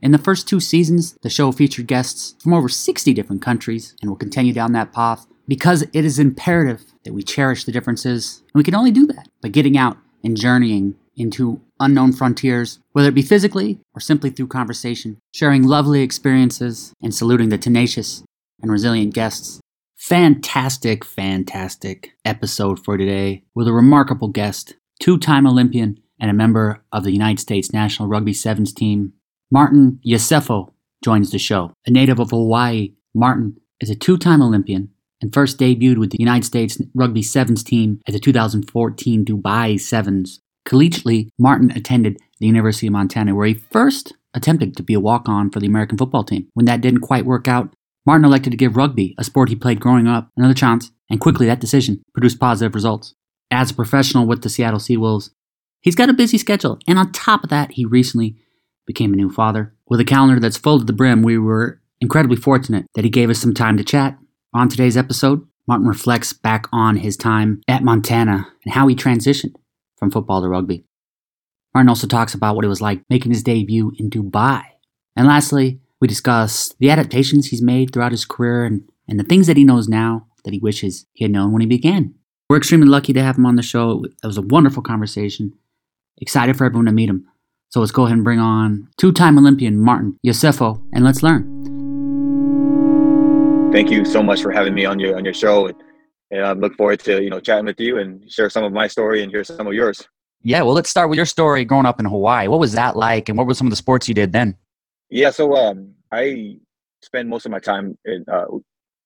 In the first two seasons, the show featured guests from over 60 different countries and will continue down that path because it is imperative that we cherish the differences. And we can only do that by getting out and journeying into unknown frontiers, whether it be physically or simply through conversation, sharing lovely experiences and saluting the tenacious and resilient guests. Fantastic, fantastic episode for today with a remarkable guest, two time Olympian and a member of the United States National Rugby Sevens team. Martin Iosefo joins the show. A native of Hawaii, Martin is a two time Olympian and first debuted with the United States Rugby Sevens team at the 2014 Dubai Sevens. Collegiately, Martin attended the University of Montana, where he first attempted to be a walk on for the American football team. When that didn't quite work out, Martin elected to give rugby, a sport he played growing up, another chance, and quickly that decision produced positive results. As a professional with the Seattle Seawolves, He's got a busy schedule, and on top of that, he recently became a new father. With a calendar that's full to the brim, we were incredibly fortunate that he gave us some time to chat. On today's episode, Martin reflects back on his time at Montana and how he transitioned from football to rugby. Martin also talks about what it was like making his debut in Dubai. And lastly, we discuss the adaptations he's made throughout his career and, and the things that he knows now that he wishes he had known when he began. We're extremely lucky to have him on the show. It was a wonderful conversation. Excited for everyone to meet him. So let's go ahead and bring on two time Olympian Martin Iosefo and let's learn. Thank you so much for having me on your on your show. And, and I look forward to you know chatting with you and share some of my story and hear some of yours. Yeah, well, let's start with your story growing up in Hawaii. What was that like, and what were some of the sports you did then? Yeah, so um, I spend most of my time in. Uh,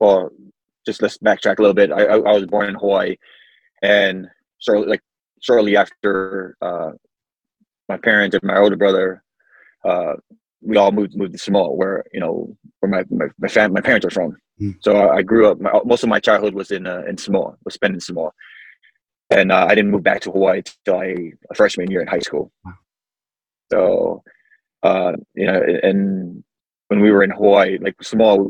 well, just let's backtrack a little bit. I, I, I was born in Hawaii, and shortly, like shortly after uh, my parents and my older brother, uh, we all moved moved to Samoa, where you know where my my my, fam- my parents are from. Mm. So I, I, grew up. My, most of my childhood was in uh, in Samoa, was spent in Samoa, and uh, I didn't move back to Hawaii until I a freshman year in high school. Wow. So, uh, you know, and when we were in Hawaii, like Samoa,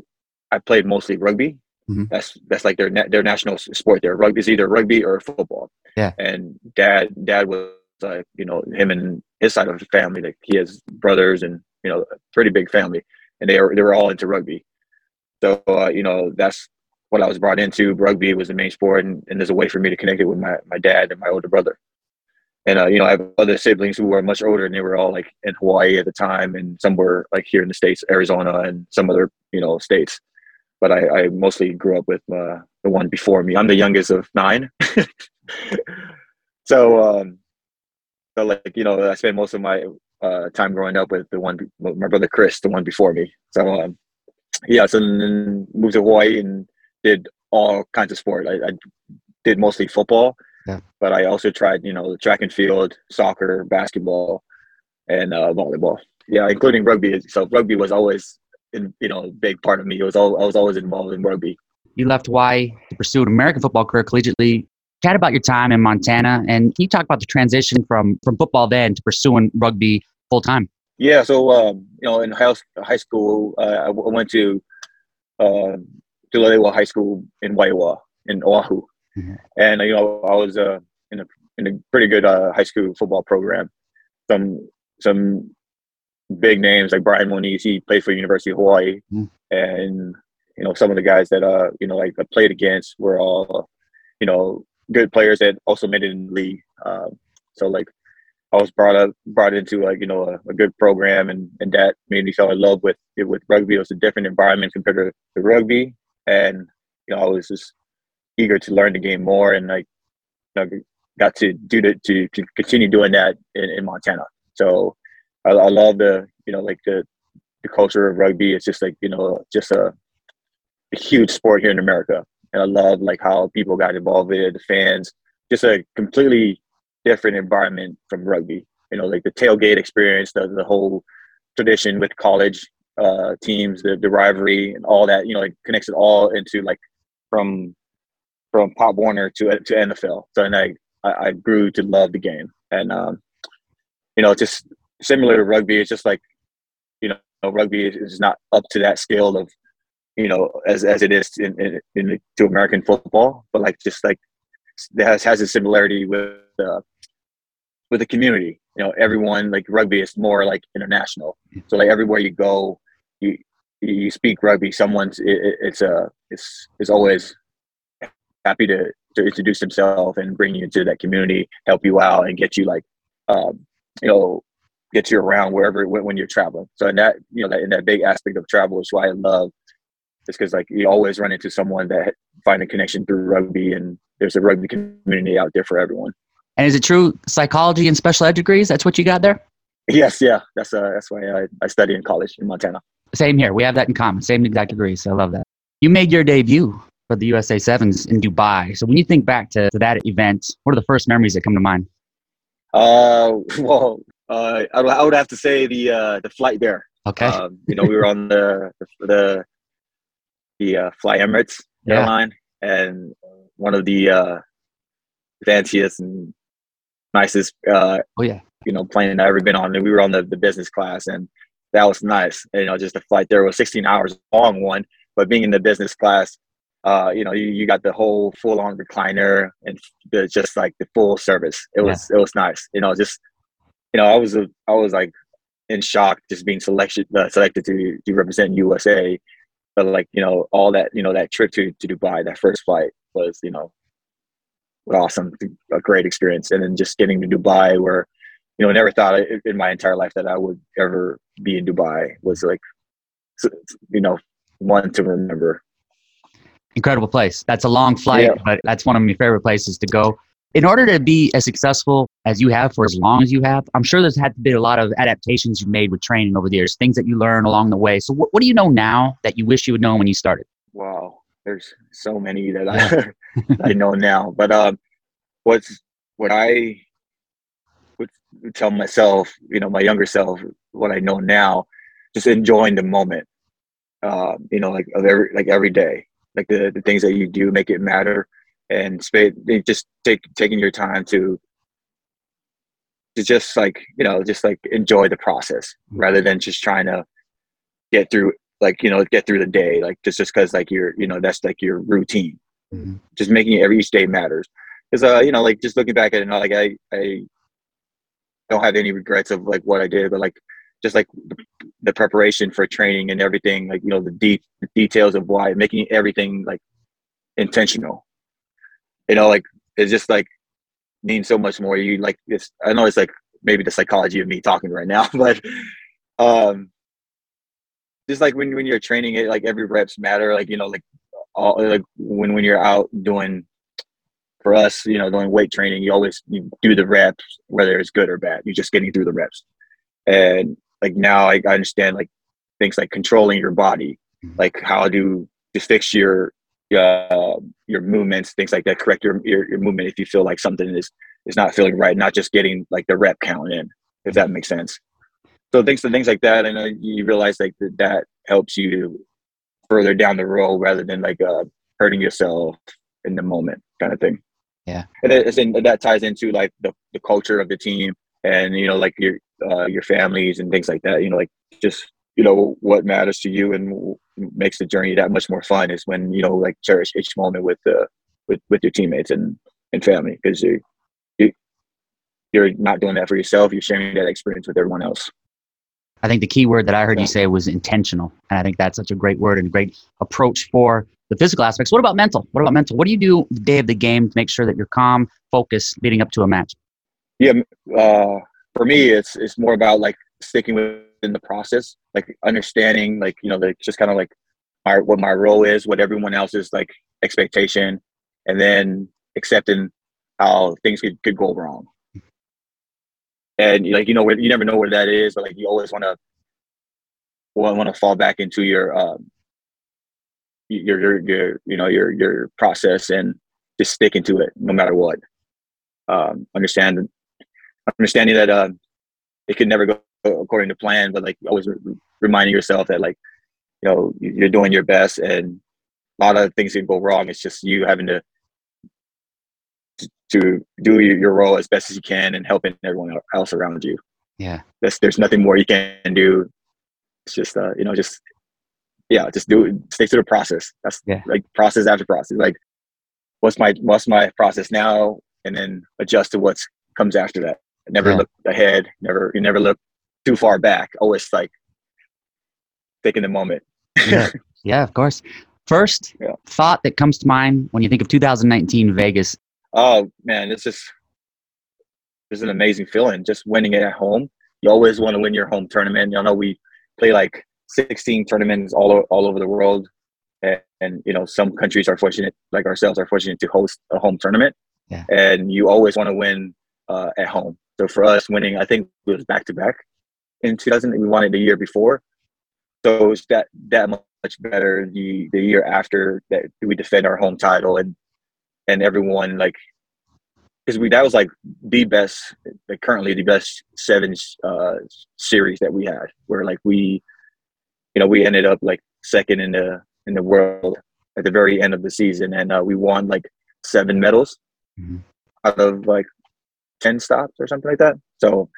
I played mostly rugby. Mm-hmm. That's that's like their their national sport. Their rugby is either rugby or football. Yeah. And dad dad was like you know him and his side of the family like he has brothers and you know a pretty big family and they were they were all into rugby. So uh, you know that's what I was brought into. Rugby was the main sport, and, and there's a way for me to connect it with my my dad and my older brother. And uh, you know, I have other siblings who were much older, and they were all like in Hawaii at the time, and some were like here in the states, Arizona, and some other you know states but I, I mostly grew up with uh, the one before me. I'm the youngest of nine. so, um, so like you know, I spent most of my uh, time growing up with the one, my brother Chris, the one before me. So, um, yeah, so then moved to Hawaii and did all kinds of sport. I, I did mostly football, yeah. but I also tried, you know, the track and field, soccer, basketball, and uh, volleyball. Yeah, including rugby. So rugby was always in, you know, a big part of me. It was all, I was always involved in rugby. You left Hawaii to pursue an American football career collegiately. Chat about your time in Montana, and can you talk about the transition from from football then to pursuing rugby full time? Yeah, so um, you know, in high, high school, uh, I went to uh, Leilehua High School in Wahiawa in Oahu, mm-hmm. and you know, I was uh, in a in a pretty good uh, high school football program. Some some big names like Bryant Moniz. He played for University of Hawaii, mm. and you know some of the guys that uh you know like I played against were all you know good players that also made it in the league. Uh, so like I was brought up brought into like you know a, a, good program, and and that made me fall in love with it with rugby. It was a different environment compared to the rugby, and you know I was just eager to learn the game more, and like you know, got to do the, to to continue doing that in, in Montana. So I, I love the you know like the the culture of rugby. It's just like you know just a, a huge sport here in America, and I love like how people got involved with it, the fans. Just a completely different environment from rugby. You know, like the tailgate experience, the the whole tradition with college uh, teams, the, the rivalry and all that, you know, it connects it all into like from from Pop Warner to to NFL. So and I I grew to love the game, and um, you know, just similar to rugby, it's just like you know, rugby is not up to that scale of you know as as it is in, in, in to American football, but like just like has has a similarity with uh, with the community. You know, everyone like rugby is more like international. So like everywhere you go, you you speak rugby, someone's it, it's a it's is always happy to to introduce himself and bring you into that community, help you out, and get you like um, you know get you around wherever when, when you're traveling. So in that you know that in that big aspect of travel is why I love just because like you always run into someone that find a connection through rugby and there's a rugby community out there for everyone. And is it true psychology and special ed degrees? That's what you got there? Yes, yeah. That's uh, that's why I, I study in college in Montana. Same here. We have that in common. Same exact degrees. I love that. You made your debut for the USA Sevens in Dubai. So when you think back to, to that event, what are the first memories that come to mind? Uh, well, uh, I, I would have to say the uh, the flight there. Okay. Um, you know, we were on the the the uh, Fly Emirates yeah. airline, and one of the uh, fanciest and nicest uh, oh yeah you know plane I've ever been on. And we were on the, the business class, and that was nice. And, you know, just the flight there was 16 hours long one, but being in the business class, uh, you know, you, you got the whole full on recliner and the, just like the full service. It was yeah. it was nice. You know, just you know, I was a, I was like in shock just being selected uh, selected to to represent USA. But like you know, all that you know that trip to to Dubai, that first flight was you know awesome, a great experience. And then just getting to Dubai, where you know, never thought in my entire life that I would ever be in Dubai was like, you know, one to remember. Incredible place. That's a long flight, yeah. but that's one of my favorite places to go. In order to be as successful as you have for as long as you have, I'm sure there's had to be a lot of adaptations you've made with training over the years, things that you learn along the way. So, what, what do you know now that you wish you would know when you started? Wow, there's so many that I I know now. But um, what's what I would tell myself, you know, my younger self, what I know now, just enjoying the moment. Uh, you know, like of every like every day, like the the things that you do make it matter, and space just take taking your time to to just like you know just like enjoy the process mm-hmm. rather than just trying to get through like you know get through the day like just just because like you're you know that's like your routine mm-hmm. just making it every each day matters because uh you know like just looking back at it like i i don't have any regrets of like what i did but like just like the, preparation for training and everything like you know the, de- the details of why making everything like intentional you know like it's just like means so much more. You like this i know it's like maybe the psychology of me talking right now but um just like when, when you're training it like every reps matter like you know like all like when when you're out doing for us you know doing weight training you always you do the reps whether it's good or bad. You're just getting through the reps. And like now I, I understand like things like controlling your body mm-hmm. like how to to fix your uh, your movements things like that correct your, your your movement if you feel like something is is not feeling right not just getting like the rep count in if that makes sense. So things to things like that and uh, you realize like that, that helps you further down the road rather than like uh, hurting yourself in the moment kind of thing. Yeah. And, it, and that ties into like the, the culture of the team and you know like your uh, your families and things like that you know like just you know what matters to you and makes the journey that much more fun is when you know like cherish each moment with the uh, with with your teammates and and family because you you you're not doing that for yourself you're sharing that experience with everyone else I think the key word that I heard yeah. you say was intentional. And I think that's such a great word and great approach for the physical aspects. What about mental? What about mental? What do you do the day of the game to make sure that you're calm, focused, leading up to a match? Yeah, uh, for me, it's it's more about like sticking within the process, like understanding, like you know, like just kind of like my, what my role is, what everyone else's like expectation, and then accepting how things could, could go wrong and like you know you never know where that is, but like you always want to want to fall back into your um your your your you know your your process and just sticking to it no matter what. Um, understand understanding that uh, it could never go according to plan, but like always re- reminding yourself that like you know you're doing your best and a lot of things can go wrong. It's just you having to to do your role as best as you can and helping everyone else around you. Yeah, there's there's nothing more you can do. It's just uh, you know just yeah, just do it. Stay through the process. That's yeah. like process after process. Like what's my what's my process now, and then adjust to what's comes after that. Never yeah. look ahead. Never you never look too far back. Always like taking the moment. yeah. yeah, of course. First yeah. thought that comes to mind when you think of 2019 Vegas. Oh man, it's just it's an amazing feeling just winning it at home. You always want to win your home tournament. You know, we play like 16 tournaments all all over the world, and, and you know some countries are fortunate, like ourselves, are fortunate to host a home tournament. Yeah. And you always want to win uh, at home. So for us, winning, I think it was back to back in 2000. We won it the year before, so it's that that much better the the year after that we defend our home title and and everyone like because we that was like the best like currently the best seven uh series that we had where like we you know we ended up like second in the in the world at the very end of the season and uh, we won like seven medals mm-hmm. out of like 10 stops or something like that so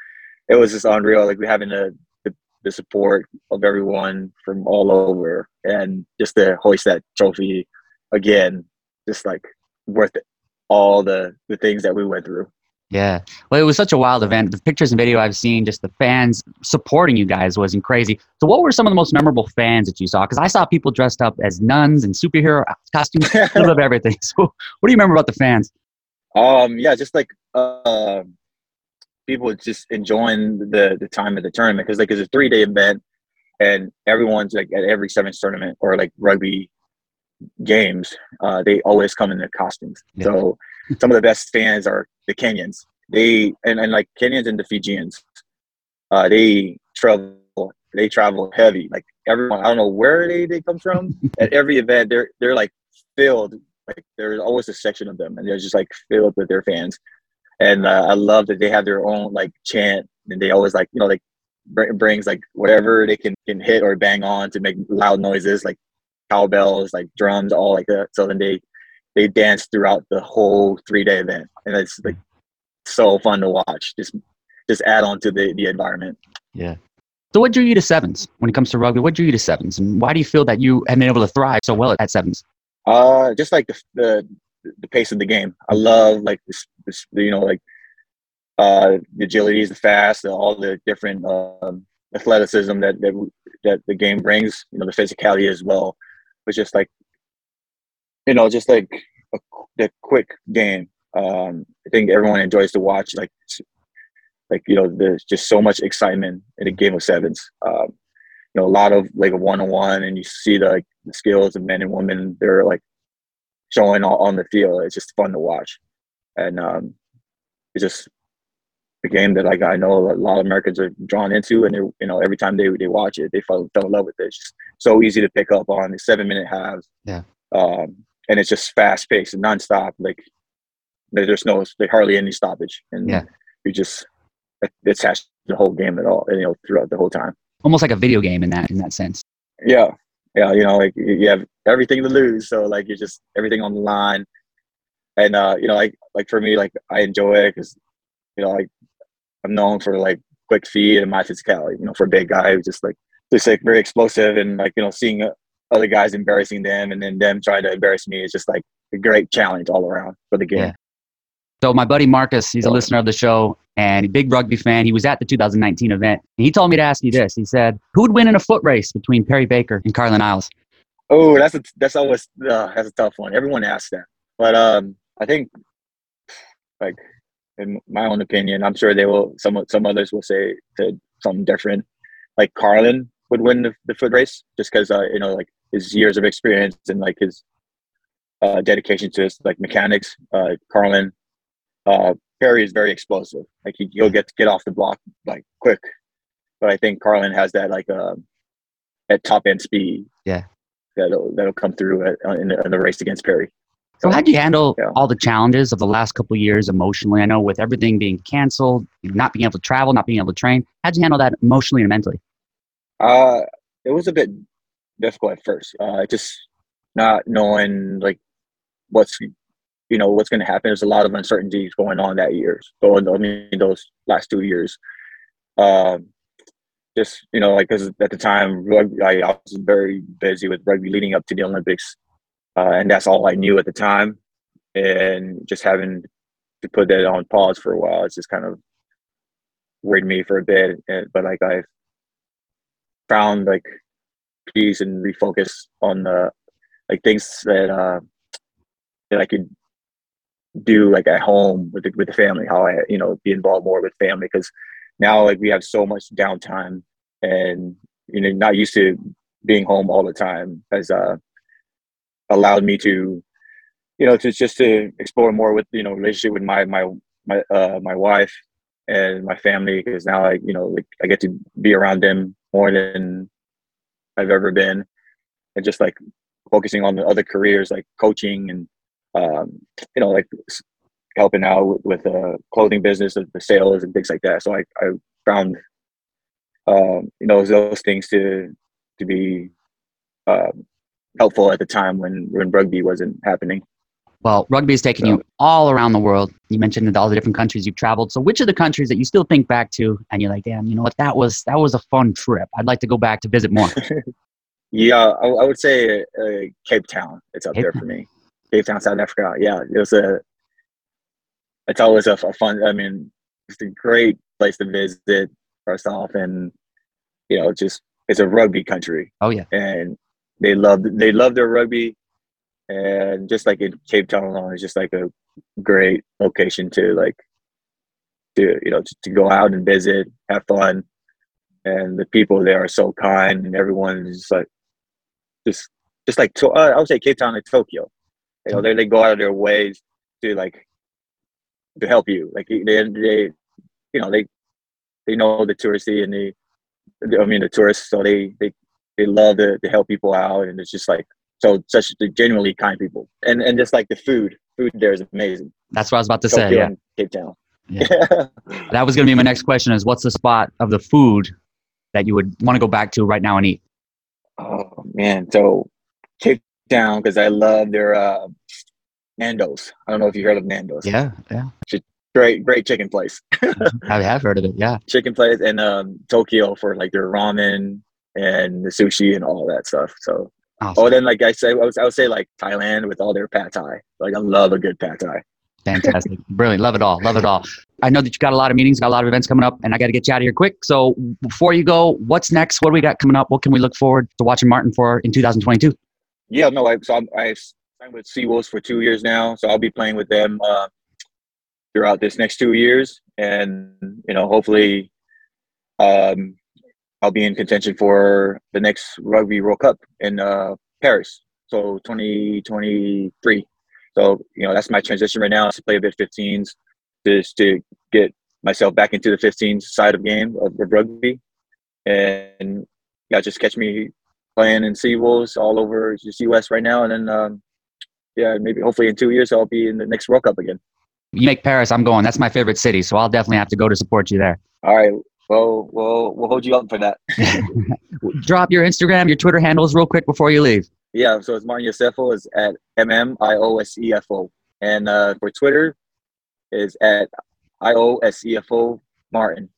it was just unreal like we having the, the, the support of everyone from all over and just to hoist that trophy again just like worth it, all the the things that we went through. Yeah. Well, it was such a wild event. The pictures and video I've seen, just the fans supporting you guys wasn't crazy. So, what were some of the most memorable fans that you saw? Because I saw people dressed up as nuns and superhero costumes, a little of everything. So, what do you remember about the fans? Um, yeah, just like uh, people just enjoying the the time of the tournament because like it's a three day event, and everyone's like at every seventh tournament or like rugby games, uh, they always come in their costumes. Yeah. So some of the best fans are the Kenyans. They and, and like Kenyans and the Fijians, uh, they travel they travel heavy. Like everyone, I don't know where they, they come from. At every event, they're they're like filled. Like there's always a section of them, and they're just like filled with their fans. And uh, I love that they have their own like chant, and they always like you know like brings like whatever they can can hit or bang on to make loud noises. Like cowbells, like drums, all like that. So then they they dance throughout the whole three day event, and it's like so fun to watch. Just just add on to the the environment. Yeah. So what drew you to sevens when it comes to rugby? What drew you to sevens, and why do you feel that you have been able to thrive so well at sevens? Uh, just like the the, the pace of the game. I love like this, this you know like uh the agilities, the fast, all the different um, athleticism that that that the game brings. You know the physicality as well was just like, you know, just like a, the quick game. Um, I think everyone enjoys to watch. Like, like you know, there's just so much excitement in a game of sevens. Um, you know, a lot of like a one on one, and you see the, like, the skills of men and women. They're like showing all on the field. It's just fun to watch, and um, it's just a game that like I know a lot of Americans are drawn into, and they you know every time they they watch it, they fell, fell in love with it. It's just so easy to pick up on. The seven minute halves, yeah, um, and it's just fast paced and nonstop. Like there's no like hardly any stoppage, and yeah. you just attach the whole game at all, you know, throughout the whole time. Almost like a video game in that in that sense. Yeah, yeah, you know, like you have everything to lose, so like you're just everything on the line, and uh, you know, like like for me, like I enjoy it because you know, like I'm known for like quick feet and my physicality. You know, for a big guy just like just like very explosive and like you know seeing uh, other guys embarrassing them and then them trying to embarrass me is just like a great challenge all around for the game. Yeah. So my buddy Marcus, he's a listener of the show and a big rugby fan. He was at the 2019 event. And he told me to ask you this. He said, "Who would win in a foot race between Perry Baker and Carlin Isles?" Oh, that's a that's always uh, that's a tough one. Everyone asks that, but um, I think like in my own opinion. I'm sure they will. Some some others will say to something different. Like Carlin would win the, the foot race just because uh, you know like his years of experience and like his uh, dedication to his like mechanics. Uh, Carlin uh, Perry is very explosive. Like he, he'll get get off the block like quick, but I think Carlin has that like uh, that top end speed. Yeah, that'll that'll come through at, in, the, in the race against Perry. So, how'd you handle yeah. all the challenges of the last couple years emotionally? I know with everything being canceled, not being able to travel, not being able to train. How'd you handle that emotionally and mentally? Uh, it was a bit difficult at first. Uh, just not knowing like what's you know what's going to happen. There's a lot of uncertainties going on that year. So I those last two years. Um, just you know, like because at the time, rugby, I, I, was very busy with rugby leading up to the Olympics, uh, and that's all I knew at the time. And just having to put that on pause for a while, it's just kind of worried me for a bit. And, but like I found like peace and refocus on the like things that uh, that I could do like at home with the, with the family. How I you know be involved more with family because now like we have so much downtime and you know not used to being home all the time has uh, allowed me to you know to just to explore more with you know relationship with my my my uh, my wife and my family because now I you know like I get to be around them more than I've ever been and just like focusing on the other careers like coaching and um, you know like helping out with, with the clothing business the sales and things like that so I, I found um, you know those things to to be um, helpful at the time when when rugby wasn't happening. Well, rugby has taken so, you all around the world. You mentioned all the different countries you've traveled. So, which of the countries that you still think back to, and you're like, "Damn, you know what? That was that was a fun trip. I'd like to go back to visit more." yeah, I, I, would say uh, Cape Town. It's up Cape there Town. for me. Cape Town, South Africa. Yeah, it was a. It's always a, a fun. I mean, it's a great place to visit first off, and you know, just it's a rugby country. Oh yeah, and they love they love their rugby, and just like in Cape Town alone, it's just like a great location to like to you know to, to go out and visit, have fun, and the people there are so kind, and everyone is just like just just like to, uh, I would say Cape Town and Tokyo. You know, they they go out of their ways to like to help you. Like they they you know they they know the touristy and they I mean the tourists, so they they they love to, to help people out, and it's just like so such genuinely kind people, and and just like the food, food there is amazing. That's what I was about to Tokyo say. Yeah, Cape Town. Yeah. that was going to be my next question: is what's the spot of the food that you would want to go back to right now and eat? Oh man, so Cape Town because I love their uh, Nando's. I don't know if you heard of Nando's. Yeah, yeah great great chicken place. I have heard of it. Yeah, chicken place and um, Tokyo for like their ramen and the sushi and all that stuff. So, awesome. oh, then like I say, I would, I would say like Thailand with all their pad thai. Like I love a good pad thai. Fantastic, brilliant, love it all, love it all. I know that you got a lot of meetings, got a lot of events coming up, and I got to get you out of here quick. So before you go, what's next? What do we got coming up? What can we look forward to watching Martin for in 2022? Yeah, no, I so I'm, I signed with Seawolves for two years now, so I'll be playing with them uh, throughout this next two years, and you know, hopefully, um, I'll be in contention for the next Rugby World Cup in uh, Paris, so 2023. So you know, that's my transition right now to play a bit 15s, just to get myself back into the 15s side of game of, of rugby, and yeah, just catch me playing in Seawolves all over the US right now, and then um, yeah, maybe hopefully in two years I'll be in the next World Cup again you make Paris, I'm going. That's my favorite city, so I'll definitely have to go to support you there. All right. Well, we'll we'll hold you up for that. Drop your Instagram, your Twitter handles real quick before you leave. Yeah, so it's Martin Iosefo is at M M I O S E F O, and uh, for Twitter is at I O S E F O Martin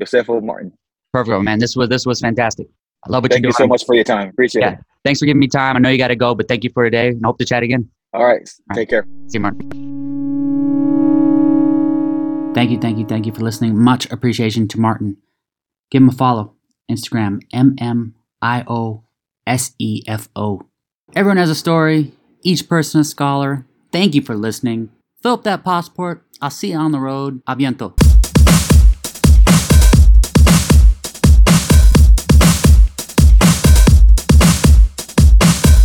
Iosefo Martin. Perfect, man. This was this was fantastic. I love what thank you're doing. Thank you so much for your time. Appreciate yeah. it. Thanks for giving me time. I know you got to go, but thank you for today, and hope to chat again. All right. All Take right. care. See you, Martin. Thank you, thank you, thank you for listening. Much appreciation to Martin. Give him a follow. Instagram, M M I O S E F O. Everyone has a story, each person a scholar. Thank you for listening. Fill up that passport. I'll see you on the road. Aviento.